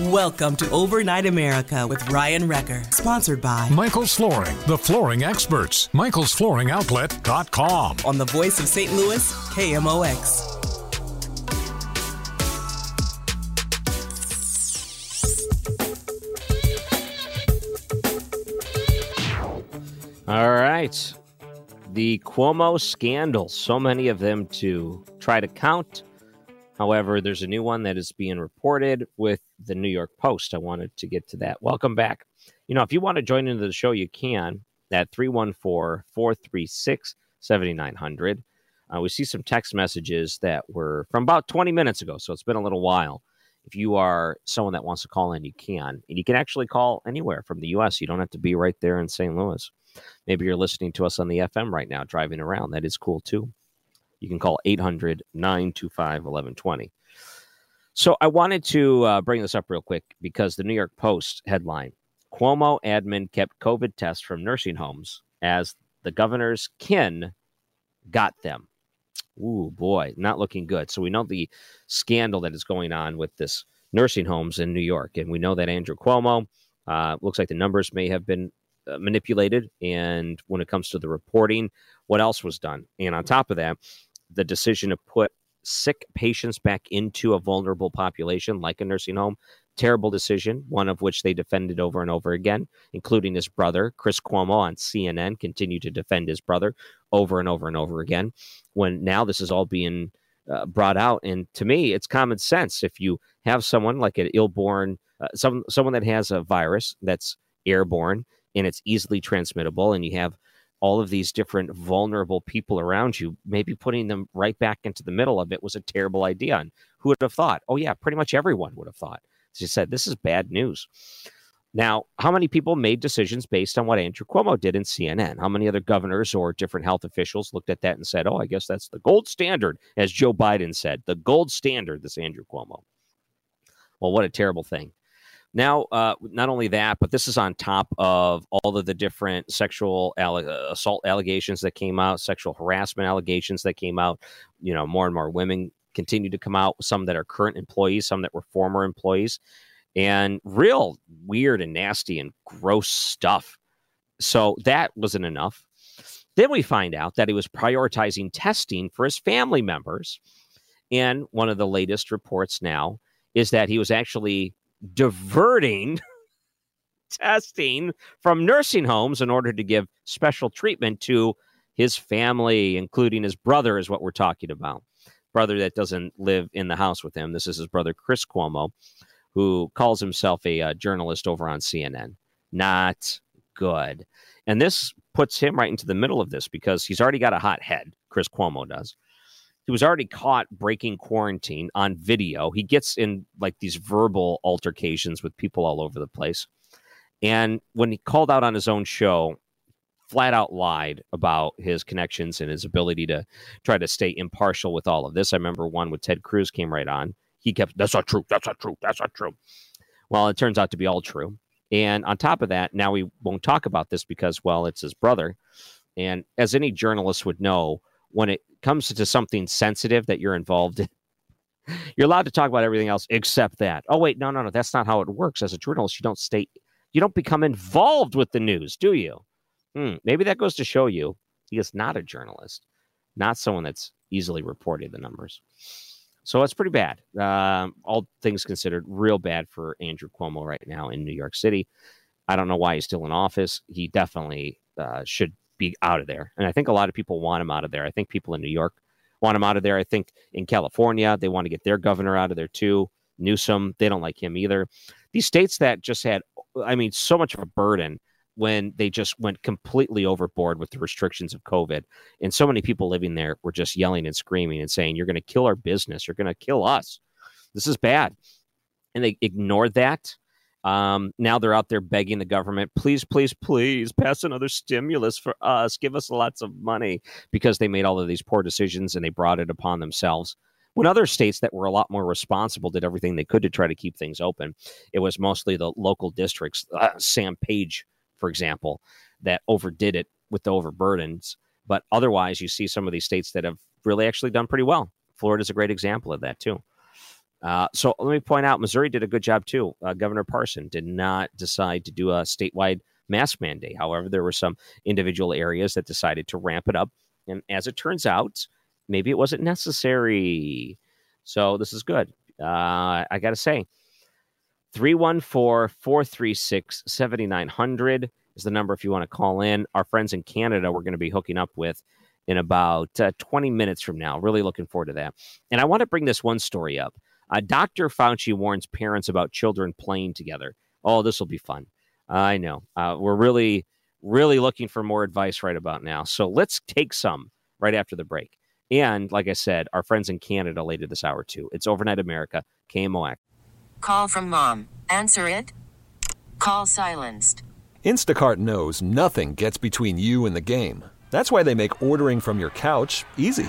Welcome to Overnight America with Ryan Wrecker, sponsored by Michael's Flooring, the flooring experts. Michael'sFlooringOutlet.com. on the voice of St. Louis, KMOX. All right. The Cuomo scandal. So many of them to try to count. However, there's a new one that is being reported with the New York Post. I wanted to get to that. Welcome back. You know, if you want to join into the show, you can at 314 436 7900. Uh, we see some text messages that were from about 20 minutes ago, so it's been a little while. If you are someone that wants to call in, you can. And you can actually call anywhere from the U.S. You don't have to be right there in St. Louis. Maybe you're listening to us on the FM right now, driving around. That is cool too. You can call 800 925 1120. So I wanted to uh, bring this up real quick because the New York Post headline Cuomo admin kept COVID tests from nursing homes as the governor's kin got them. Ooh, boy, not looking good. So we know the scandal that is going on with this nursing homes in New York. And we know that Andrew Cuomo uh, looks like the numbers may have been uh, manipulated. And when it comes to the reporting, what else was done? And on top of that, the decision to put sick patients back into a vulnerable population like a nursing home. Terrible decision, one of which they defended over and over again, including his brother, Chris Cuomo on CNN, continued to defend his brother over and over and over again. When now this is all being uh, brought out, and to me, it's common sense. If you have someone like an ill-born, uh, some someone that has a virus that's airborne and it's easily transmittable, and you have all of these different vulnerable people around you, maybe putting them right back into the middle of it was a terrible idea. And who would have thought? Oh, yeah, pretty much everyone would have thought. She said, This is bad news. Now, how many people made decisions based on what Andrew Cuomo did in CNN? How many other governors or different health officials looked at that and said, Oh, I guess that's the gold standard, as Joe Biden said, the gold standard, this Andrew Cuomo? Well, what a terrible thing. Now, uh, not only that, but this is on top of all of the different sexual alle- uh, assault allegations that came out, sexual harassment allegations that came out. You know, more and more women continue to come out, some that are current employees, some that were former employees, and real weird and nasty and gross stuff. So that wasn't enough. Then we find out that he was prioritizing testing for his family members. And one of the latest reports now is that he was actually diverting testing from nursing homes in order to give special treatment to his family, including his brother, is what we're talking about. Brother that doesn't live in the house with him. This is his brother, Chris Cuomo, who calls himself a uh, journalist over on CNN. Not good. And this puts him right into the middle of this because he's already got a hot head, Chris Cuomo does he was already caught breaking quarantine on video. He gets in like these verbal altercations with people all over the place. And when he called out on his own show, flat out lied about his connections and his ability to try to stay impartial with all of this. I remember one with Ted Cruz came right on. He kept, that's not true. That's not true. That's not true. Well, it turns out to be all true. And on top of that, now we won't talk about this because, well, it's his brother. And as any journalist would know, when it comes to something sensitive that you're involved in, you're allowed to talk about everything else except that. Oh wait, no, no, no, that's not how it works. As a journalist, you don't stay, you don't become involved with the news, do you? Hmm, maybe that goes to show you he is not a journalist, not someone that's easily reported the numbers. So it's pretty bad. Um, all things considered, real bad for Andrew Cuomo right now in New York City. I don't know why he's still in office. He definitely uh, should be out of there. And I think a lot of people want him out of there. I think people in New York want him out of there. I think in California, they want to get their governor out of there too. Newsom, they don't like him either. These states that just had, I mean, so much of a burden when they just went completely overboard with the restrictions of COVID. And so many people living there were just yelling and screaming and saying, You're going to kill our business. You're going to kill us. This is bad. And they ignored that. Um, now they're out there begging the government, please, please, please pass another stimulus for us. Give us lots of money because they made all of these poor decisions and they brought it upon themselves. When other states that were a lot more responsible did everything they could to try to keep things open, it was mostly the local districts. Uh, Sam Page for example, that overdid it with the overburdens. But otherwise, you see some of these states that have really actually done pretty well. Florida is a great example of that, too. Uh, so let me point out Missouri did a good job, too. Uh, Governor Parson did not decide to do a statewide mask mandate. However, there were some individual areas that decided to ramp it up. And as it turns out, maybe it wasn't necessary. So this is good. Uh, I got to say, 314 436 7900 is the number if you want to call in. Our friends in Canada, we're going to be hooking up with in about uh, 20 minutes from now. Really looking forward to that. And I want to bring this one story up. Uh, Dr. Fauci warns parents about children playing together. Oh, this will be fun. I know. Uh, we're really, really looking for more advice right about now. So let's take some right after the break. And like I said, our friends in Canada later this hour, too. It's Overnight America, KMOX. Call from mom. Answer it. Call silenced. Instacart knows nothing gets between you and the game. That's why they make ordering from your couch easy.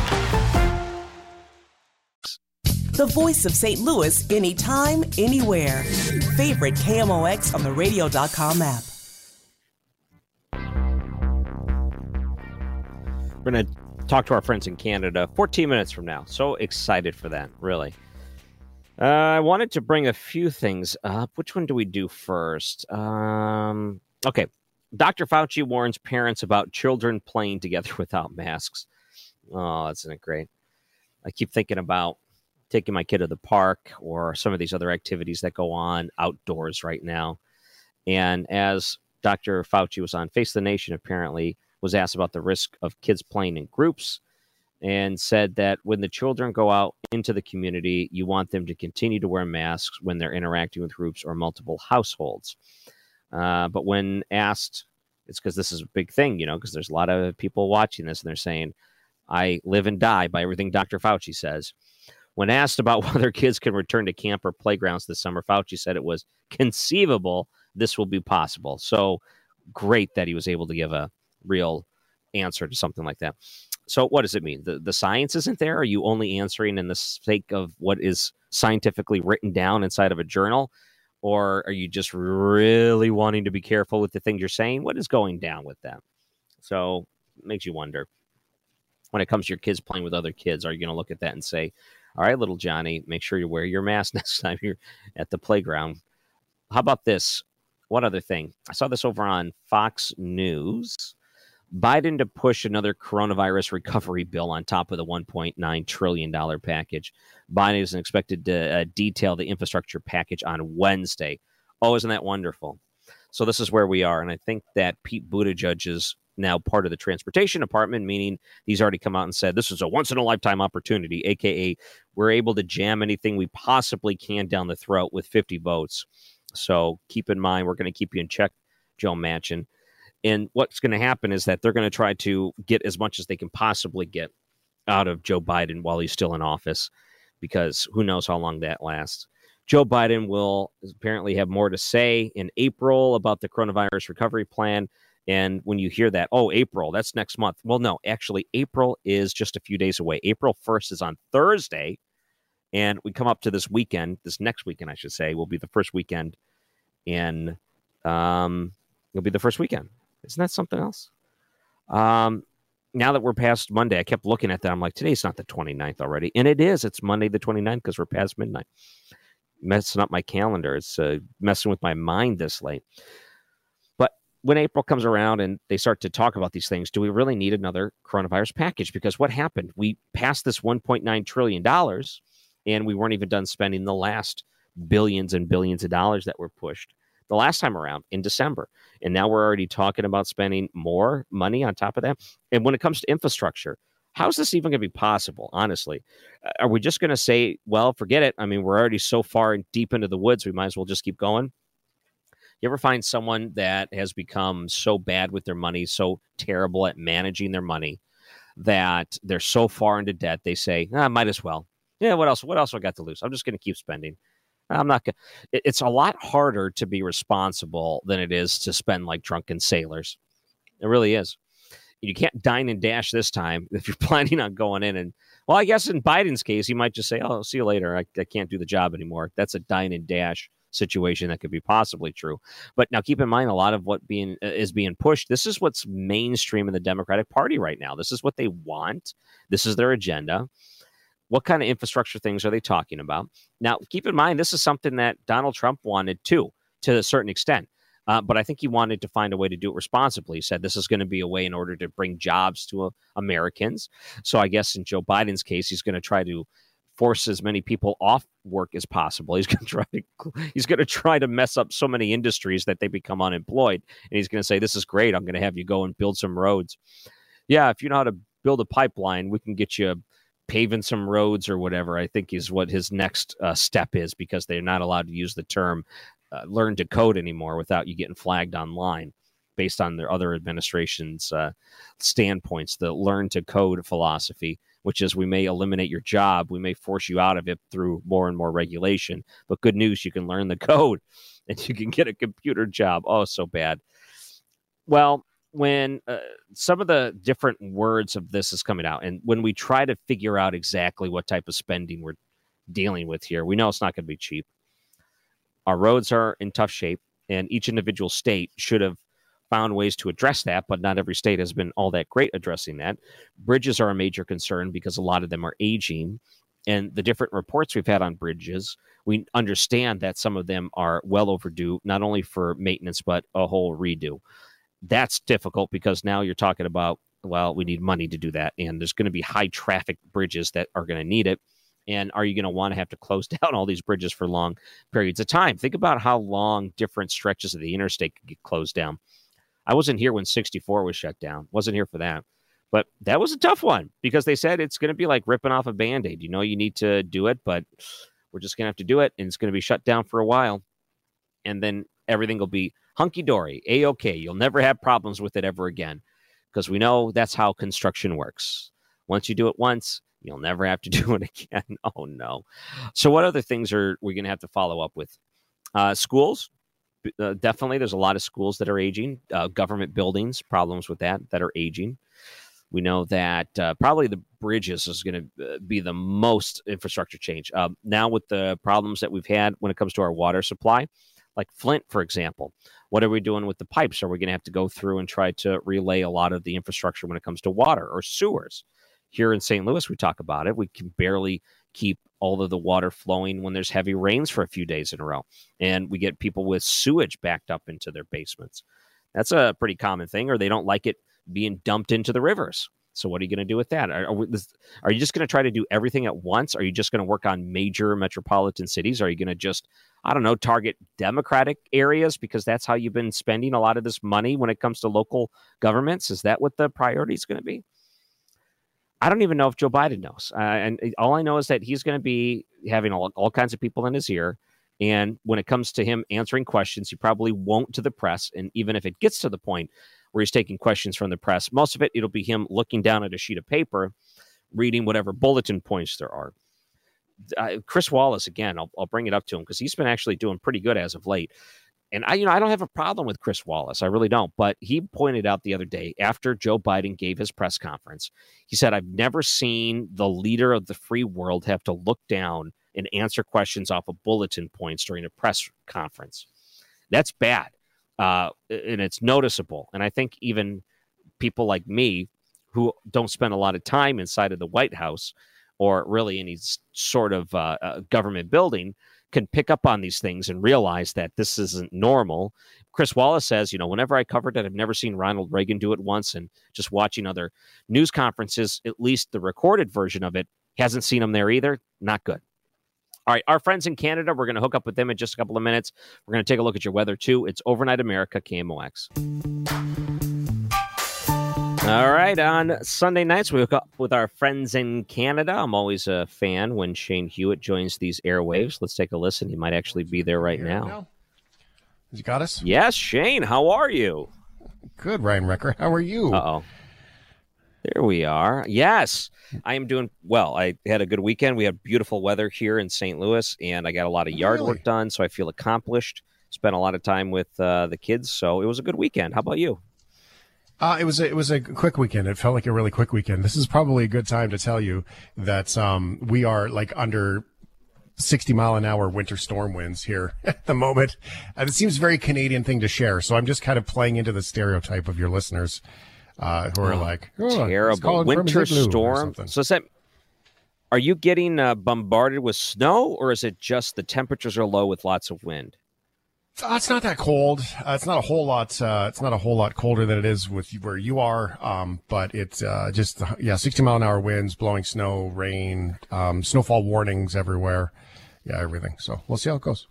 The voice of St. Louis anytime, anywhere. Favorite KMOX on the radio.com app. We're going to talk to our friends in Canada 14 minutes from now. So excited for that, really. Uh, I wanted to bring a few things up. Which one do we do first? Um, okay. Dr. Fauci warns parents about children playing together without masks. Oh, isn't it great? I keep thinking about taking my kid to the park or some of these other activities that go on outdoors right now. And as Dr. Fauci was on Face the Nation, apparently was asked about the risk of kids playing in groups. and said that when the children go out into the community, you want them to continue to wear masks when they're interacting with groups or multiple households. Uh, but when asked, it's because this is a big thing, you know, because there's a lot of people watching this and they're saying, I live and die by everything Dr. Fauci says. When asked about whether kids can return to camp or playgrounds this summer, Fauci said it was conceivable this will be possible. So great that he was able to give a real answer to something like that. So what does it mean? The the science isn't there? Are you only answering in the sake of what is scientifically written down inside of a journal? Or are you just really wanting to be careful with the things you're saying? What is going down with that? So makes you wonder. When it comes to your kids playing with other kids, are you going to look at that and say, all right, little Johnny, make sure you wear your mask next time you're at the playground? How about this? One other thing. I saw this over on Fox News. Biden to push another coronavirus recovery bill on top of the $1.9 trillion package. Biden is expected to uh, detail the infrastructure package on Wednesday. Oh, isn't that wonderful? So this is where we are. And I think that Pete Buttigieg is now part of the transportation department, meaning he's already come out and said this is a once in a lifetime opportunity, aka we're able to jam anything we possibly can down the throat with 50 votes. So keep in mind, we're going to keep you in check, Joe Manchin. And what's going to happen is that they're going to try to get as much as they can possibly get out of Joe Biden while he's still in office, because who knows how long that lasts. Joe Biden will apparently have more to say in April about the coronavirus recovery plan. And when you hear that, oh, April, that's next month. Well, no, actually, April is just a few days away. April 1st is on Thursday. And we come up to this weekend, this next weekend, I should say, will be the first weekend in, um, it'll be the first weekend isn't that something else? Um, now that we're past Monday, I kept looking at that. I'm like, today's not the 29th already. And it is. It's Monday the 29th because we're past midnight. Messing up my calendar. It's uh, messing with my mind this late. When April comes around and they start to talk about these things, do we really need another coronavirus package? Because what happened? We passed this $1.9 trillion and we weren't even done spending the last billions and billions of dollars that were pushed the last time around in December. And now we're already talking about spending more money on top of that. And when it comes to infrastructure, how's this even going to be possible, honestly? Are we just going to say, well, forget it? I mean, we're already so far deep into the woods, we might as well just keep going. You ever find someone that has become so bad with their money, so terrible at managing their money that they're so far into debt, they say, ah, might as well. Yeah, what else? What else I got to lose? I'm just going to keep spending. I'm not going it's a lot harder to be responsible than it is to spend like drunken sailors. It really is. You can't dine and dash this time if you're planning on going in and well, I guess in Biden's case, he might just say, "Oh, see you later. I, I can't do the job anymore." That's a dine and dash situation that could be possibly true. But now keep in mind a lot of what being uh, is being pushed. This is what's mainstream in the Democratic Party right now. This is what they want. This is their agenda. What kind of infrastructure things are they talking about? Now, keep in mind, this is something that Donald Trump wanted too, to a certain extent. Uh, but I think he wanted to find a way to do it responsibly. He said this is going to be a way in order to bring jobs to uh, Americans. So I guess in Joe Biden's case, he's going to try to force as many people off work as possible. He's going to try to he's going to try to mess up so many industries that they become unemployed. And he's going to say, "This is great. I'm going to have you go and build some roads." Yeah, if you know how to build a pipeline, we can get you paving some roads or whatever, I think is what his next uh, step is because they're not allowed to use the term uh, learn to code anymore without you getting flagged online based on their other administration's uh, standpoints, the learn to code philosophy, which is we may eliminate your job, we may force you out of it through more and more regulation. But good news, you can learn the code and you can get a computer job. Oh, so bad. Well, when uh, some of the different words of this is coming out, and when we try to figure out exactly what type of spending we're dealing with here, we know it's not going to be cheap. Our roads are in tough shape, and each individual state should have found ways to address that, but not every state has been all that great addressing that. Bridges are a major concern because a lot of them are aging. And the different reports we've had on bridges, we understand that some of them are well overdue, not only for maintenance, but a whole redo that's difficult because now you're talking about well we need money to do that and there's going to be high traffic bridges that are going to need it and are you going to want to have to close down all these bridges for long periods of time think about how long different stretches of the interstate could get closed down i wasn't here when 64 was shut down wasn't here for that But that was a tough one because they said it's going to be like ripping off a band aid. You know, you need to do it, but we're just going to have to do it. And it's going to be shut down for a while. And then everything will be hunky dory, a okay. You'll never have problems with it ever again because we know that's how construction works. Once you do it once, you'll never have to do it again. Oh, no. So, what other things are we going to have to follow up with? Uh, schools, uh, definitely. There's a lot of schools that are aging, uh, government buildings, problems with that, that are aging. We know that uh, probably the bridges is going to uh, be the most infrastructure change. Uh, now, with the problems that we've had when it comes to our water supply, like Flint, for example, what are we doing with the pipes? Are we going to have to go through and try to relay a lot of the infrastructure when it comes to water or sewers? Here in St. Louis, we talk about it. We can barely keep all of the water flowing when there's heavy rains for a few days in a row. And we get people with sewage backed up into their basements. That's a pretty common thing, or they don't like it being dumped into the rivers. So what are you going to do with that? Are, are, we, are you just going to try to do everything at once? Are you just going to work on major metropolitan cities? Are you going to just, I don't know, target democratic areas because that's how you've been spending a lot of this money when it comes to local governments? Is that what the priority is going to be? I don't even know if Joe Biden knows. Uh, and all I know is that he's going to be having all, all kinds of people in his ear. And when it comes to him answering questions, he probably won't to the press. And even if it gets to the point where he's taking questions from the press. Most of it, it'll be him looking down at a sheet of paper, reading whatever bulletin points there are. Uh, Chris Wallace, again, I'll, I'll bring it up to him because he's been actually doing pretty good as of late. And I, you know, I don't have a problem with Chris Wallace. I really don't. But he pointed out the other day after Joe Biden gave his press conference, he said, I've never seen the leader of the free world have to look down and answer questions off of bulletin points during a press conference. That's bad uh, and it's noticeable. And I think even people like me who don't spend a lot of time inside of the White House or really any sort of uh, uh, government building can pick up on these things and realize that this isn't normal. Chris Wallace says, you know, whenever I covered it, I've never seen Ronald Reagan do it once. And just watching other news conferences, at least the recorded version of it, hasn't seen him there either. Not good. All right, our friends in Canada, we're going to hook up with them in just a couple of minutes. We're going to take a look at your weather too. It's Overnight America, KMOX. All right, on Sunday nights, we hook up with our friends in Canada. I'm always a fan when Shane Hewitt joins these airwaves. Let's take a listen. He might actually be there right now. You got us? Yes, Shane. How are you? Good, Ryan Wrecker. How are you? Uh oh. There we are. Yes, I am doing well. I had a good weekend. We had beautiful weather here in St. Louis, and I got a lot of yard really? work done, so I feel accomplished. Spent a lot of time with uh, the kids, so it was a good weekend. How about you? Uh, it was a, it was a quick weekend. It felt like a really quick weekend. This is probably a good time to tell you that um, we are like under 60 mile an hour winter storm winds here at the moment. And it seems very Canadian thing to share. So I'm just kind of playing into the stereotype of your listeners uh, who are oh, like oh, terrible winter storm. So is that are you getting uh, bombarded with snow, or is it just the temperatures are low with lots of wind? Uh, it's not that cold. Uh, it's not a whole lot. Uh, it's not a whole lot colder than it is with where you are. Um, but it's uh, just yeah, sixty mile an hour winds, blowing snow, rain, um, snowfall warnings everywhere. Yeah, everything. So we'll see how it goes.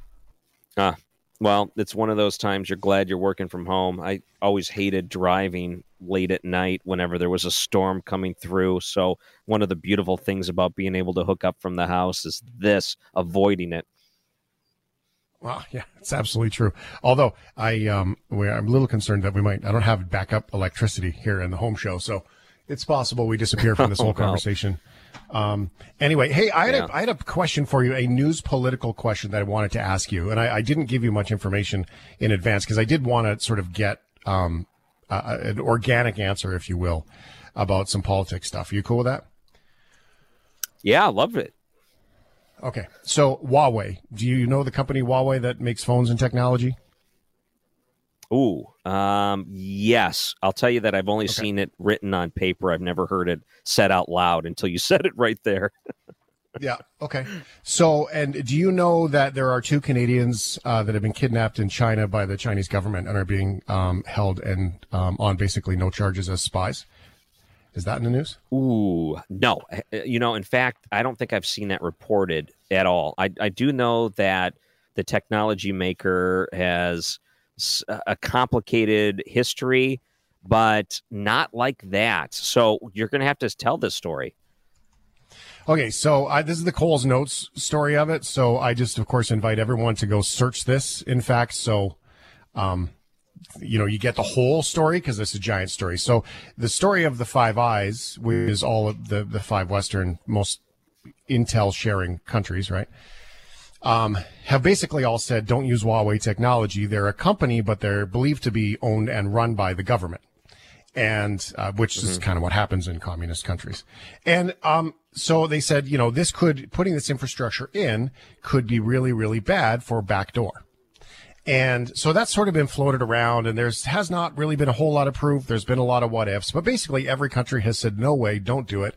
Ah, well, it's one of those times you're glad you're working from home. I always hated driving late at night whenever there was a storm coming through. So, one of the beautiful things about being able to hook up from the house is this avoiding it. Well, yeah, it's absolutely true. Although I, um, I'm a little concerned that we might, I don't have backup electricity here in the home show. So, it's possible we disappear from this whole conversation. Um, anyway, hey, I had, yeah. a, I had a question for you, a news political question that I wanted to ask you, and I, I didn't give you much information in advance because I did want to sort of get um, uh, an organic answer, if you will, about some politics stuff. Are you cool with that? Yeah, I love it. Okay, so Huawei. Do you know the company Huawei that makes phones and technology? Ooh, um, yes. I'll tell you that I've only okay. seen it written on paper. I've never heard it said out loud until you said it right there. yeah. Okay. So, and do you know that there are two Canadians uh, that have been kidnapped in China by the Chinese government and are being um, held and um, on basically no charges as spies? Is that in the news? Ooh, no. Uh, you know, in fact, I don't think I've seen that reported at all. I, I do know that the technology maker has a complicated history, but not like that. So you're going to have to tell this story. Okay, so I, this is the Coles Notes story of it. So I just, of course, invite everyone to go search this. In fact, so, um, you know, you get the whole story because it's a giant story. So the story of the Five Eyes, which is all of the, the five Western most intel sharing countries, right? Um, have basically all said, don't use Huawei technology. They're a company, but they're believed to be owned and run by the government. And, uh, which mm-hmm. is kind of what happens in communist countries. And, um, so they said, you know, this could, putting this infrastructure in could be really, really bad for backdoor. And so that's sort of been floated around and there's has not really been a whole lot of proof. There's been a lot of what ifs, but basically every country has said, no way, don't do it,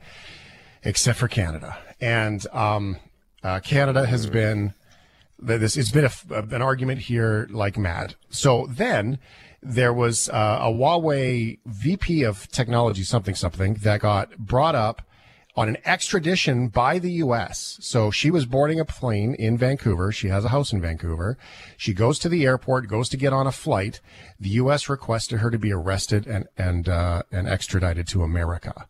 except for Canada. And, um, uh, Canada has been this. It's been a, an argument here like mad. So then there was uh, a Huawei VP of technology, something something, that got brought up on an extradition by the U.S. So she was boarding a plane in Vancouver. She has a house in Vancouver. She goes to the airport, goes to get on a flight. The U.S. requested her to be arrested and and uh, and extradited to America.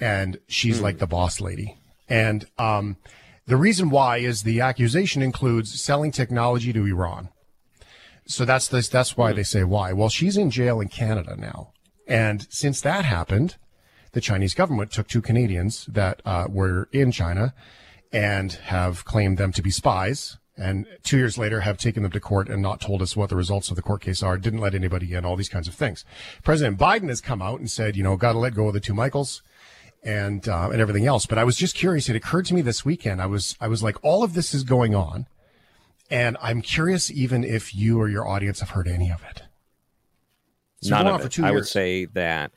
And she's mm. like the boss lady. And um, the reason why is the accusation includes selling technology to Iran. So that's this, that's why they say why. Well, she's in jail in Canada now. And since that happened, the Chinese government took two Canadians that uh, were in China and have claimed them to be spies. And two years later have taken them to court and not told us what the results of the court case are, didn't let anybody in, all these kinds of things. President Biden has come out and said, you know, got to let go of the two Michaels and uh, and everything else. But I was just curious. It occurred to me this weekend. I was I was like, all of this is going on, and I'm curious even if you or your audience have heard any of it. It's None of it. I would say that.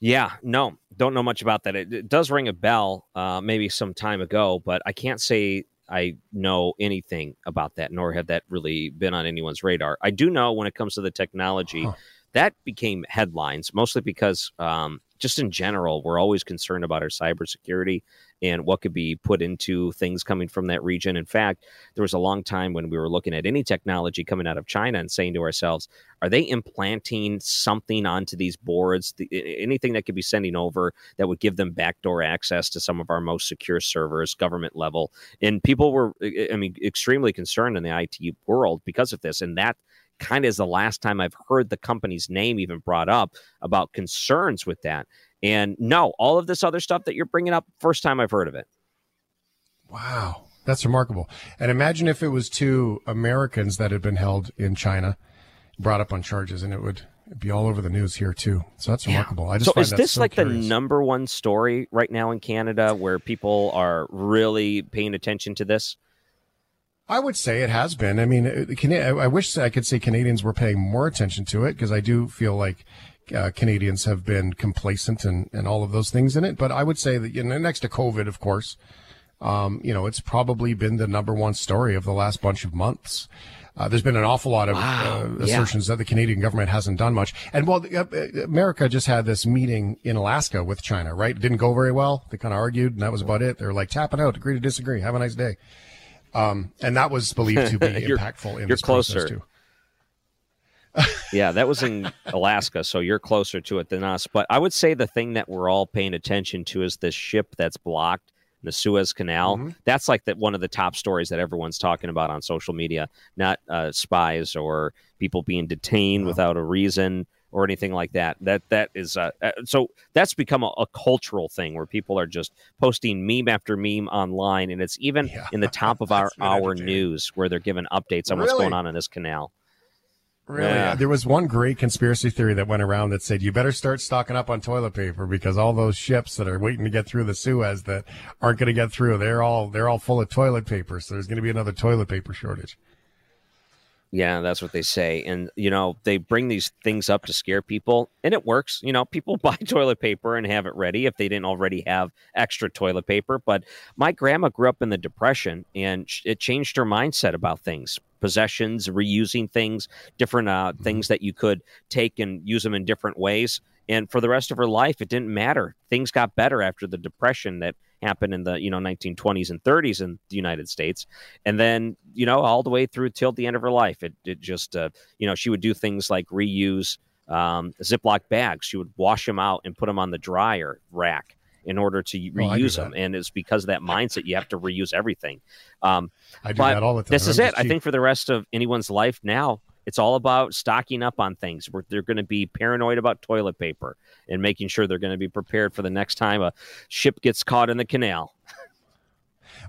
Yeah, no, don't know much about that. It, it does ring a bell, uh, maybe some time ago, but I can't say I know anything about that, nor have that really been on anyone's radar. I do know when it comes to the technology, huh. that became headlines mostly because um, just in general, we're always concerned about our cybersecurity and what could be put into things coming from that region. In fact, there was a long time when we were looking at any technology coming out of China and saying to ourselves, are they implanting something onto these boards, the, anything that could be sending over that would give them backdoor access to some of our most secure servers, government level? And people were, I mean, extremely concerned in the IT world because of this. And that kind of is the last time I've heard the company's name even brought up about concerns with that. And no, all of this other stuff that you're bringing up, first time I've heard of it. Wow, that's remarkable. And imagine if it was two Americans that had been held in China, brought up on charges, and it would be all over the news here too. So that's remarkable. I just so is this so like curious. the number one story right now in Canada where people are really paying attention to this? I would say it has been. I mean, I wish I could say Canadians were paying more attention to it because I do feel like uh, Canadians have been complacent and, and all of those things in it. But I would say that you know, next to COVID, of course, um, you know, it's probably been the number one story of the last bunch of months. Uh, there's been an awful lot of wow. uh, assertions yeah. that the Canadian government hasn't done much. And well, uh, America just had this meeting in Alaska with China, right? It didn't go very well. They kind of argued, and that was about it. They were like tapping out, agree to disagree. Have a nice day. Um, and that was believed to be impactful in you're closer. too. yeah, that was in Alaska, so you're closer to it than us. But I would say the thing that we're all paying attention to is this ship that's blocked in the Suez Canal. Mm-hmm. That's like the, one of the top stories that everyone's talking about on social media, not uh, spies or people being detained without a reason or anything like that. That that is uh, uh, so that's become a, a, cultural thing where people are just posting meme after meme online, and it's even yeah. in the top of our our news where they're giving updates on really? what's going on in this canal. Really? Yeah. There was one great conspiracy theory that went around that said you better start stocking up on toilet paper because all those ships that are waiting to get through the Suez that aren't going to get through, they're all they're all full of toilet paper. So there's going to be another toilet paper shortage. Yeah, that's what they say. And, you know, they bring these things up to scare people, and it works. You know, people buy toilet paper and have it ready if they didn't already have extra toilet paper. But my grandma grew up in the Depression, and it changed her mindset about things possessions, reusing things, different uh, mm-hmm. things that you could take and use them in different ways. And for the rest of her life, it didn't matter. Things got better after the Depression that happened in the you know 1920s and 30s in the United States, and then you know all the way through till the end of her life. It it just uh, you know she would do things like reuse um, Ziploc bags. She would wash them out and put them on the dryer rack in order to Oh, reuse them. And it's because of that mindset you have to reuse everything. Um, I do that all the time. This is I'm it. I cheap. think for the rest of anyone's life now, it's all about stocking up on things. They're going to be paranoid about toilet paper and making sure they're going to be prepared for the next time a ship gets caught in the canal.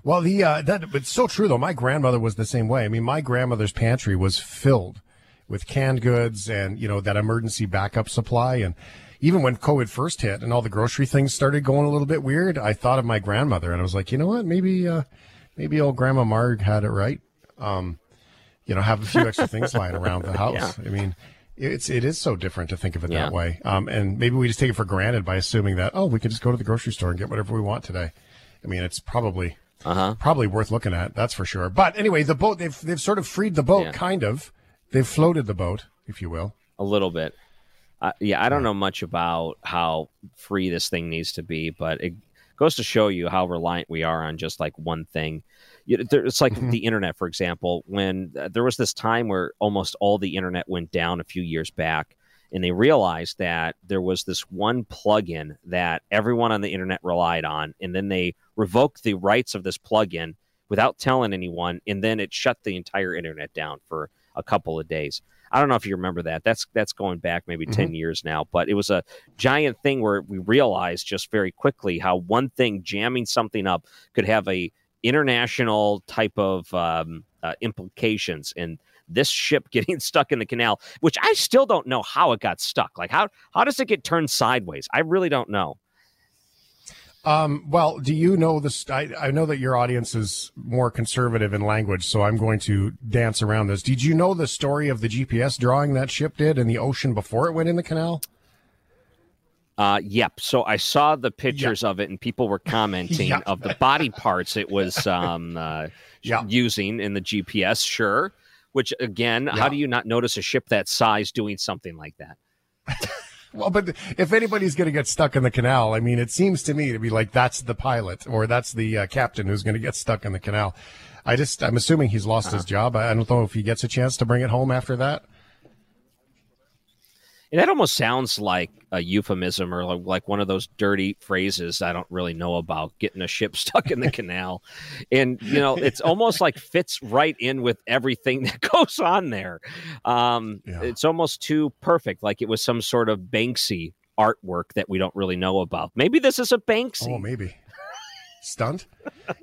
Well, the uh, that it's so true though. My grandmother was the same way. I mean, my grandmother's pantry was filled with canned goods and you know that emergency backup supply. And even when COVID first hit and all the grocery things started going a little bit weird, I thought of my grandmother and I was like, you know what? Maybe uh, maybe old Grandma Marg had it right. Um, you know, have a few extra things lying around the house. I mean. It's it is so different to think of it Yeah. that way, um, and maybe we just take it for granted by assuming that oh we can just go to the grocery store and get whatever we want today. I mean, it's probably Uh-huh. probably worth looking at. That's for sure. But anyway, the boat they've they've sort of freed the boat, Yeah. kind of. They've floated the boat, if you will. A little bit. Uh, yeah, I don't know much about how free this thing needs to be, but it goes to show you how reliant we are on just like one thing. It's like the internet, for example. When uh, there was this time where almost all the internet went down a few years back, and they realized that there was this one plugin that everyone on the internet relied on, and then they revoked the rights of this plugin without telling anyone, and then it shut the entire internet down for a couple of days. I don't know if you remember that. That's that's going back maybe 10 years now, but it was a giant thing where we realized just very quickly how one thing jamming something up could have a international type of um, uh, implications and this ship getting stuck in the canal which i still don't know how it got stuck like how how does it get turned sideways i really don't know Um, well, do you know this? I, I know that your audience is more conservative in language, so I'm going to dance around this. Did you know the story of the GPS drawing that ship did in the ocean before it went in the canal? Uh, yep. So I saw the pictures of it, and people were commenting Yeah. of the body parts it was um, uh, Yeah. using in the GPS. Sure. Which again, how do you not notice a ship that size doing something like that? Well, but if anybody's going to get stuck in the canal, I mean, it seems to me to be like that's the pilot or that's the uh, captain who's going to get stuck in the canal. I just, I'm assuming he's lost his job. I I don't know if he gets a chance to bring it home after that. And that almost sounds like a euphemism or like, one of those dirty phrases I don't really know about getting a ship stuck in the canal. And, you know, it's almost like fits right in with everything that goes on there. Um, Yeah. It's almost too perfect, like it was some sort of Banksy artwork that we don't really know about. Maybe this is a Banksy. Oh, maybe. Stunt?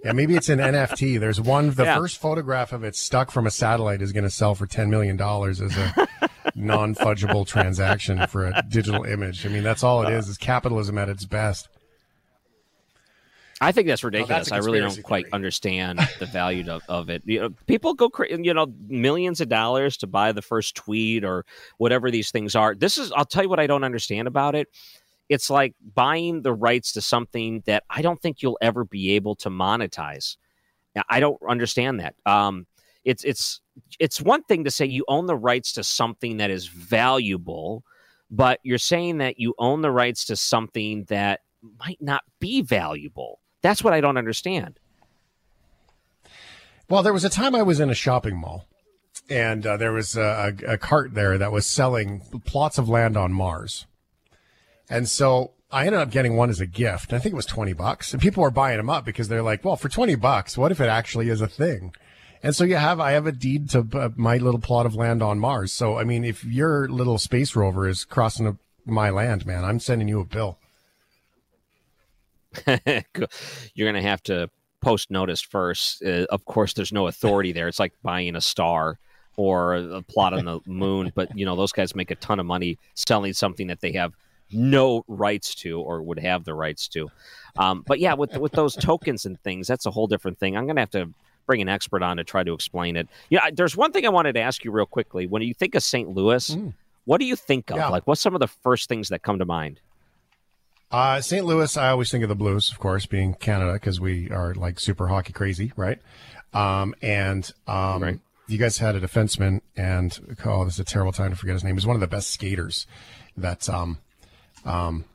Yeah, maybe it's an NFT. There's one, the Yeah. first photograph of it stuck from a satellite is going to sell for $10 million as a non fudgeable transaction for a digital image. I mean, that's all it is, is capitalism at its best. I think that's ridiculous. I really don't conspiracy quite understand the value of, of it. You know, people go, cra- you know, millions of dollars to buy the first tweet or whatever these things are. This is, I'll tell you what I don't understand about it. It's like buying the rights to something that I don't think you'll ever be able to monetize. I don't understand that. Um, it's it's it's one thing to say you own the rights to something that is valuable, but you're saying that you own the rights to something that might not be valuable. That's what I don't understand. Well, there was a time I was in a shopping mall, and uh, there was a, a, a cart there that was selling plots of land on Mars. And so I ended up getting one as a gift. I think it was 20 bucks. And people were buying them up because they're like, well, for 20 bucks, what if it actually is a thing? And so you have, I have a deed to uh, my little plot of land on Mars. So, I mean, if your little space rover is crossing a, my land, man, I'm sending you a bill. You're going to have to post notice first. Uh, of course, there's no authority there. It's like buying a star or a plot on the moon, but you know those guys make a ton of money selling something that they have no rights to or would have the rights to. Um, but yeah, with with those tokens and things, that's a whole different thing. I'm going to have to bring an expert on to try to explain it. Yeah, there's one thing I wanted to ask you real quickly. When you think of St. Louis, what do you think of? Yeah. Like, what's some of the first things that come to mind? Uh, St. Louis, I always think of the Blues, of course, being Canada because we are like super hockey crazy, right? Um, and um, Right. you guys had a defenseman, and oh, this is a terrible time to forget his name. He's one of the best skaters. that um, um,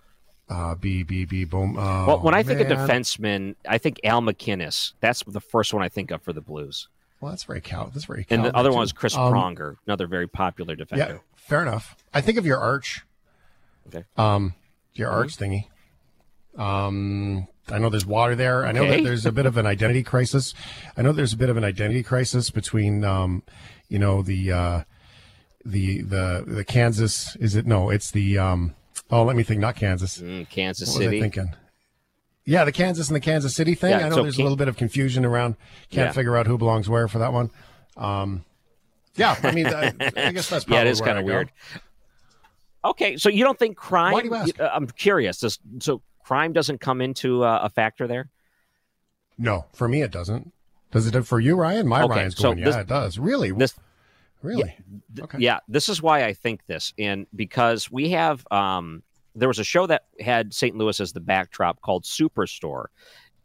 uh, B B B boom. Oh, Well, when I think of man. defensemen, I think Al MacInnis. That's the first one I think of for the Blues. Well, that's very cow. That's very. And the other too. one was Chris Um, Pronger, another very popular defender. Yeah, fair enough. I think of your arch, Okay. um, your arch thingy. Um, I know there's water there. I know Okay. that there's a bit of an identity crisis. I know there's a bit of an identity crisis between, um, you know, the uh, the the the Kansas. Is it no? It's the um. Oh, let me think. Not Kansas. Mm, Kansas What was I City. thinking? Yeah, the Kansas and the Kansas City thing. Yeah, I know so there's a little bit of confusion around. Can't Yeah. figure out who belongs where for that one. Um, yeah, I mean, I, I guess that's probably yeah, it is kind of go. weird. Okay, so you don't think crime? Why do you ask? uh, I'm curious. Does, so crime doesn't come into uh, a factor there? No, for me it doesn't. Does it for you, Ryan? My Okay, Ryan's so going. this- yeah, it does. Really? This really? Th- Okay. Yeah, this is why I think this, and because we have, um, there was a show that had St. Louis as the backdrop called Superstore.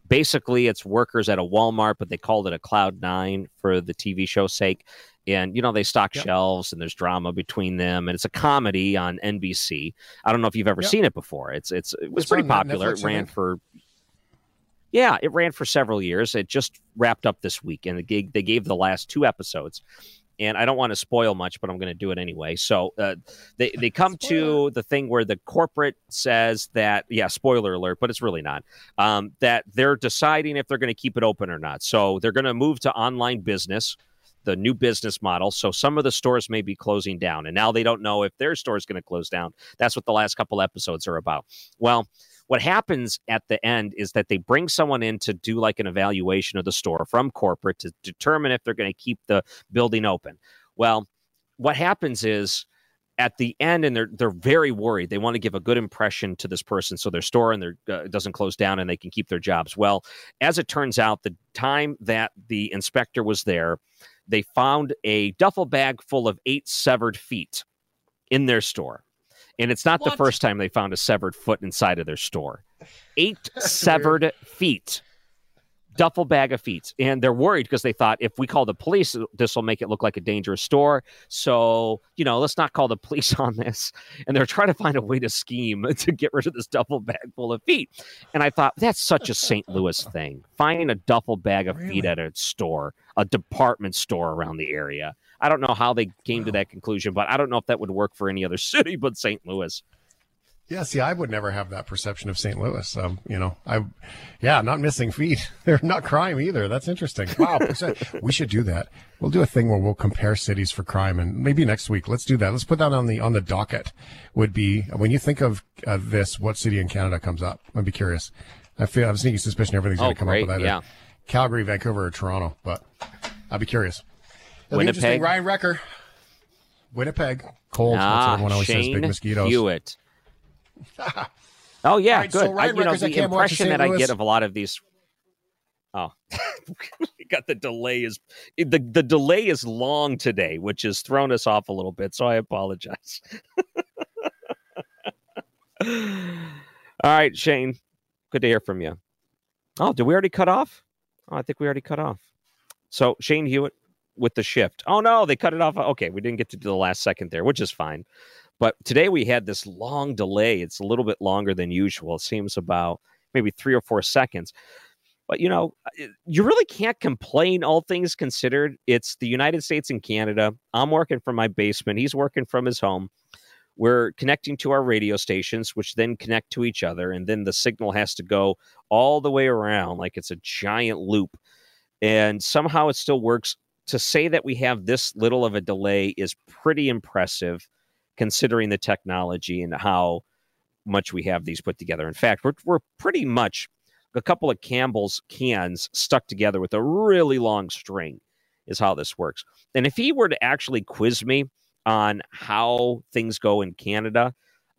Basically, it's workers at a Walmart, but they called it a Cloud Nine for the TV show's sake. And you know they stock Yep. shelves, and there's drama between them, and it's a comedy on NBC. I don't know if you've ever Yep. seen it before. It's it's it was It's pretty popular. Netflix, it ran for yeah, it ran for several years. It just wrapped up this week, and the gig they gave the last two episodes. And I don't want to spoil much, but I'm going to do it anyway. So uh, they they come to the thing where the corporate says that yeah, spoiler alert, but it's really not. Um, that they're deciding if they're going to keep it open or not. So they're going to move to online business, the new business model. So some of the stores may be closing down, and now they don't know if their store is going to close down. That's what the last couple episodes are about. Well, what happens at the end is that they bring someone in to do like an evaluation of the store from corporate to determine if they're going to keep the building open. Well, what happens is at the end, and they're they're very worried. They want to give a good impression to this person, so their store and their uh, doesn't close down, and they can keep their jobs. Well, as it turns out, the time that the inspector was there, they found a duffel bag full of eight severed feet in their store. And it's not the first time they found a severed foot inside of their store. Eight severed feet. Duffel bag of feet. And they're worried because they thought if we call the police, this will make it look like a dangerous store. So, you know, let's not call the police on this. And they're trying to find a way to scheme to get rid of this duffel bag full of feet. And I thought, that's such a St. Louis thing. Finding a duffel bag of feet at a store, a department store around the area. I don't know how they came to that conclusion, but I don't know if that would work for any other city but St. Louis. Yeah. See, I would never have that perception of St. Louis. Um, you know, I, yeah, not missing feet. They're not crime either. That's interesting. Wow. we should do that. We'll do a thing where we'll compare cities for crime, and maybe next week. Let's do that. Let's put that on the on the docket. Would be when you think of uh, this, what city in Canada comes up? I'd be curious. I feel I have a sneaky suspicion everything's going Oh, to come great, up with either yeah. Calgary, Vancouver, or Toronto, but I'd be curious. It'll be interesting. Winnipeg? Ryan Wrecker. Winnipeg. Cold. That's Ah, everyone always says. Shane Big mosquitoes. Hewitt. oh yeah, All right, good. so I, Ryan you know, the impression St. that I get of a lot of these. Oh, we got the delay is the the delay is long today, which has thrown us off a little bit. So I apologize. All right, Shane. Good to hear from you. Oh, did we already cut off? Oh, I think we already cut off. So Shane Hewitt with the shift. Oh no, they cut it off. Okay, we didn't get to the last second there, which is fine. But today we had this long delay. It's a little bit longer than usual. It seems about maybe three or four seconds. But you know, you really can't complain, all things considered. It's the United States and Canada. I'm working from my basement. He's working from his home. We're connecting to our radio stations, which then connect to each other. And then the signal has to go all the way around like it's a giant loop. And somehow it still works. To say that we have this little of a delay is pretty impressive considering the technology and how much we have these put together. In fact, we're, we're pretty much a couple of Campbell's cans stuck together with a really long string, is how this works. And if he were to actually quiz me on how things go in Canada,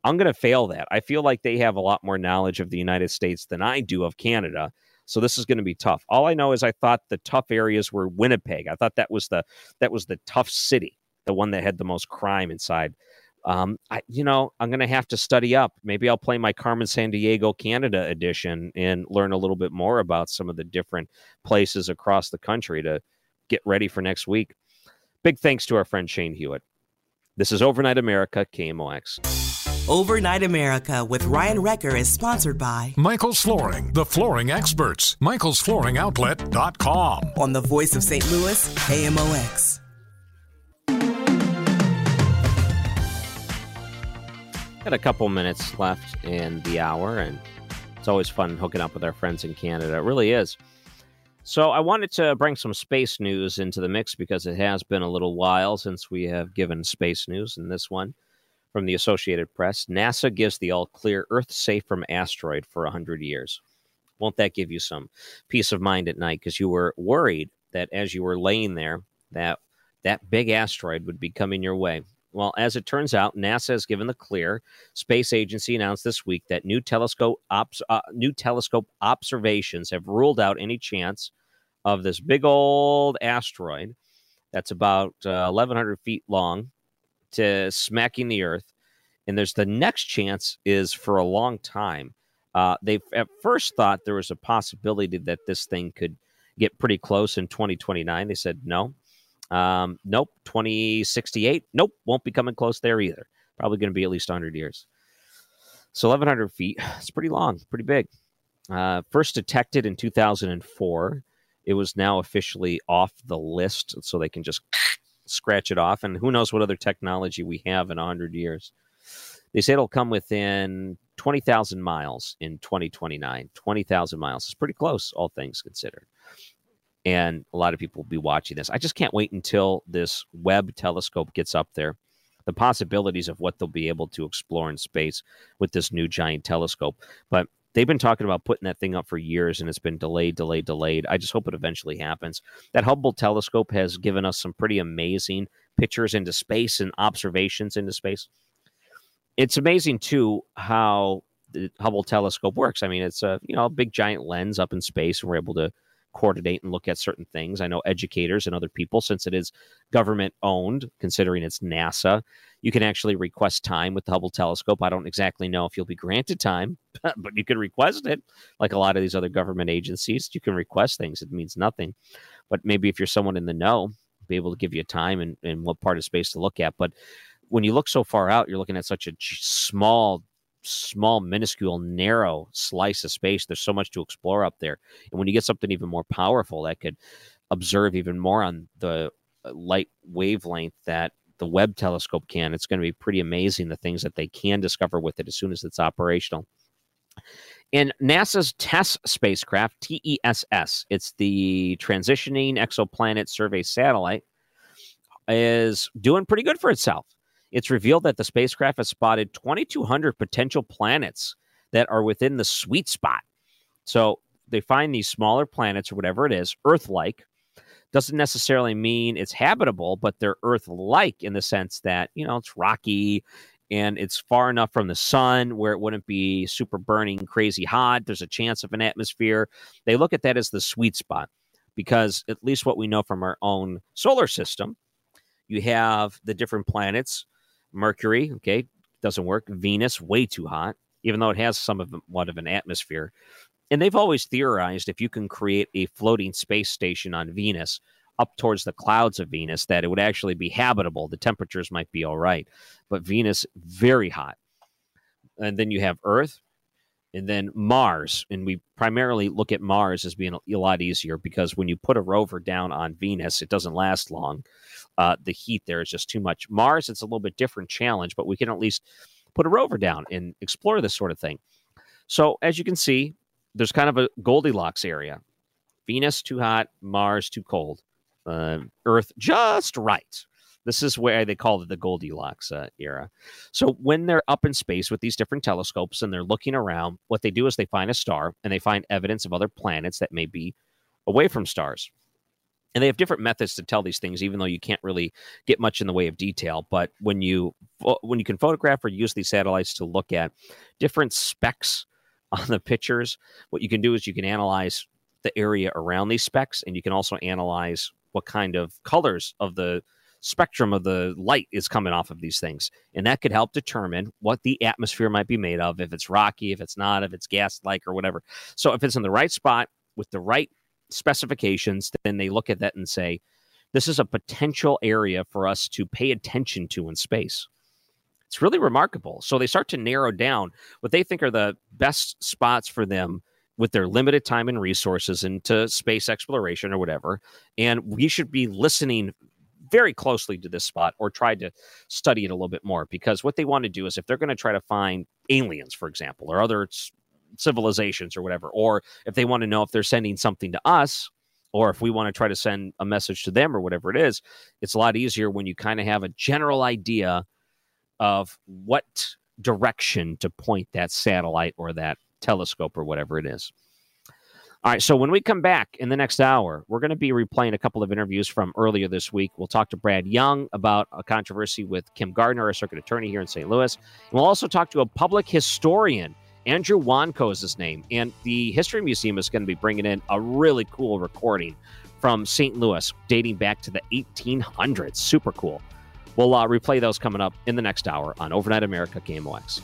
I'm going to fail that. I feel like they have a lot more knowledge of the United States than I do of Canada. So this is going to be tough. All I know is I thought the tough areas were Winnipeg. I thought that was the that was the tough city, the one that had the most crime inside. Um, I, you know, I'm going to have to study up. Maybe I'll play my Carmen Sandiego Canada edition and learn a little bit more about some of the different places across the country to get ready for next week. Big thanks to our friend Shane Hewitt. This is Overnight America, KMOX. Overnight America with Ryan Wrecker is sponsored by Michael's Flooring, the flooring experts. Michael'sFlooringOutlet.com. on the voice of St. Louis, KMOX. Got a couple minutes left in the hour, and it's always fun hooking up with our friends in Canada. It really is. So, I wanted to bring some space news into the mix because it has been a little while since we have given space news. And this one from the Associated Press NASA gives the all clear Earth safe from asteroid for 100 years. Won't that give you some peace of mind at night? Because you were worried that as you were laying there, that that big asteroid would be coming your way. Well, as it turns out, NASA has given the clear. Space Agency announced this week that new telescope ops, uh, new telescope observations have ruled out any chance of this big old asteroid that's about uh, 1,100 feet long to smacking the Earth. And there's the next chance is for a long time. Uh, they at first thought there was a possibility that this thing could get pretty close in 2029. They said no, um, nope, 2068. Nope, won't be coming close there either. Probably going to be at least 100 years. So 1,100 feet. It's pretty long, pretty big. Uh, first detected in 2004. It was now officially off the list, so they can just scratch it off. And who knows what other technology we have in 100 years. They say it'll come within 20,000 miles in 2029. 20,000 miles is pretty close, all things considered and a lot of people will be watching this. I just can't wait until this Webb telescope gets up there. The possibilities of what they'll be able to explore in space with this new giant telescope. But they've been talking about putting that thing up for years and it's been delayed, delayed, delayed. I just hope it eventually happens. That Hubble telescope has given us some pretty amazing pictures into space and observations into space. It's amazing too how the Hubble telescope works. I mean, it's a you know a big giant lens up in space, and we're able to coordinate and look at certain things. I know educators and other people, since it is government owned, considering it's NASA, you can actually request time with the Hubble telescope. I don't exactly know if you'll be granted time, but you can request it. Like a lot of these other government agencies, you can request things. It means nothing. But maybe if you're someone in the know, be able to give you time and, and what part of space to look at. But when you look so far out, you're looking at such a small small, minuscule, narrow slice of space. There's so much to explore up there. And when you get something even more powerful that could observe even more on the uh, light wavelength that the Webb telescope can, it's going to be pretty amazing the things that they can discover with it as soon as it's operational. In NASA's TESS spacecraft, TESS, it's the Transitioning Exoplanet Survey Satellite, is doing pretty good for itself it's revealed that the spacecraft has spotted 2,200 potential planets that are within the sweet spot. So they find these smaller planets or whatever it is, Earth like. Doesn't necessarily mean it's habitable, but they're Earth like in the sense that, you know, it's rocky and it's far enough from the sun where it wouldn't be super burning, crazy hot. There's a chance of an atmosphere. They look at that as the sweet spot because, at least what we know from our own solar system, you have the different planets Mercury, okay, doesn't work. Venus, way too hot, even though it has some of what of an atmosphere. And they've always theorized if you can create a floating space station on Venus up towards the clouds of Venus, that it would actually be habitable. The temperatures might be all right. But Venus, very hot. And then you have Earth, and then Mars. And we primarily look at Mars as being a lot easier because when you put a rover down on Venus, it doesn't last long. Uh, the heat there is just too much. Mars, it's a little bit different challenge, but we can at least put a rover down and explore this sort of thing. So, as you can see, there's kind of a Goldilocks area. Venus too hot, Mars too cold, uh, Earth just right. This is where they call it the Goldilocks uh, era. So when they're up in space with these different telescopes and they're looking around, what they do is they find a star and they find evidence of other planets that may be away from stars and they have different methods to tell these things even though you can't really get much in the way of detail but when you when you can photograph or use these satellites to look at different specks on the pictures what you can do is you can analyze the area around these specks, and you can also analyze what kind of colors of the spectrum of the light is coming off of these things and that could help determine what the atmosphere might be made of if it's rocky if it's not if it's gas like or whatever so if it's in the right spot with the right specifications, then they look at that and say, this is a potential area for us to pay attention to in space. It's really remarkable. So they start to narrow down what they think are the best spots for them with their limited time and resources into space exploration or whatever. And we should be listening very closely to this spot or try to study it a little bit more because what they want to do is if they're going to try to find aliens, for example, or other civilizations or whatever, or if they want to know if they're sending something to us, or if we want to try to send a message to them or whatever it is, it's a lot easier when you kind of have a general idea of what direction to point that satellite or that telescope or whatever it is. All right, so when we come back in the next hour, we're going to be replaying a couple of interviews from earlier this week. We'll talk to Brad Young about a controversy with Kim Gardner, a circuit attorney here in St. Louis. And we'll also talk to a public historian. Andrew Wanko is his name. And the History Museum is going to be bringing in a really cool recording from St. Louis dating back to the 1800s. Super cool. We'll uh, replay those coming up in the next hour on Overnight America KMOX.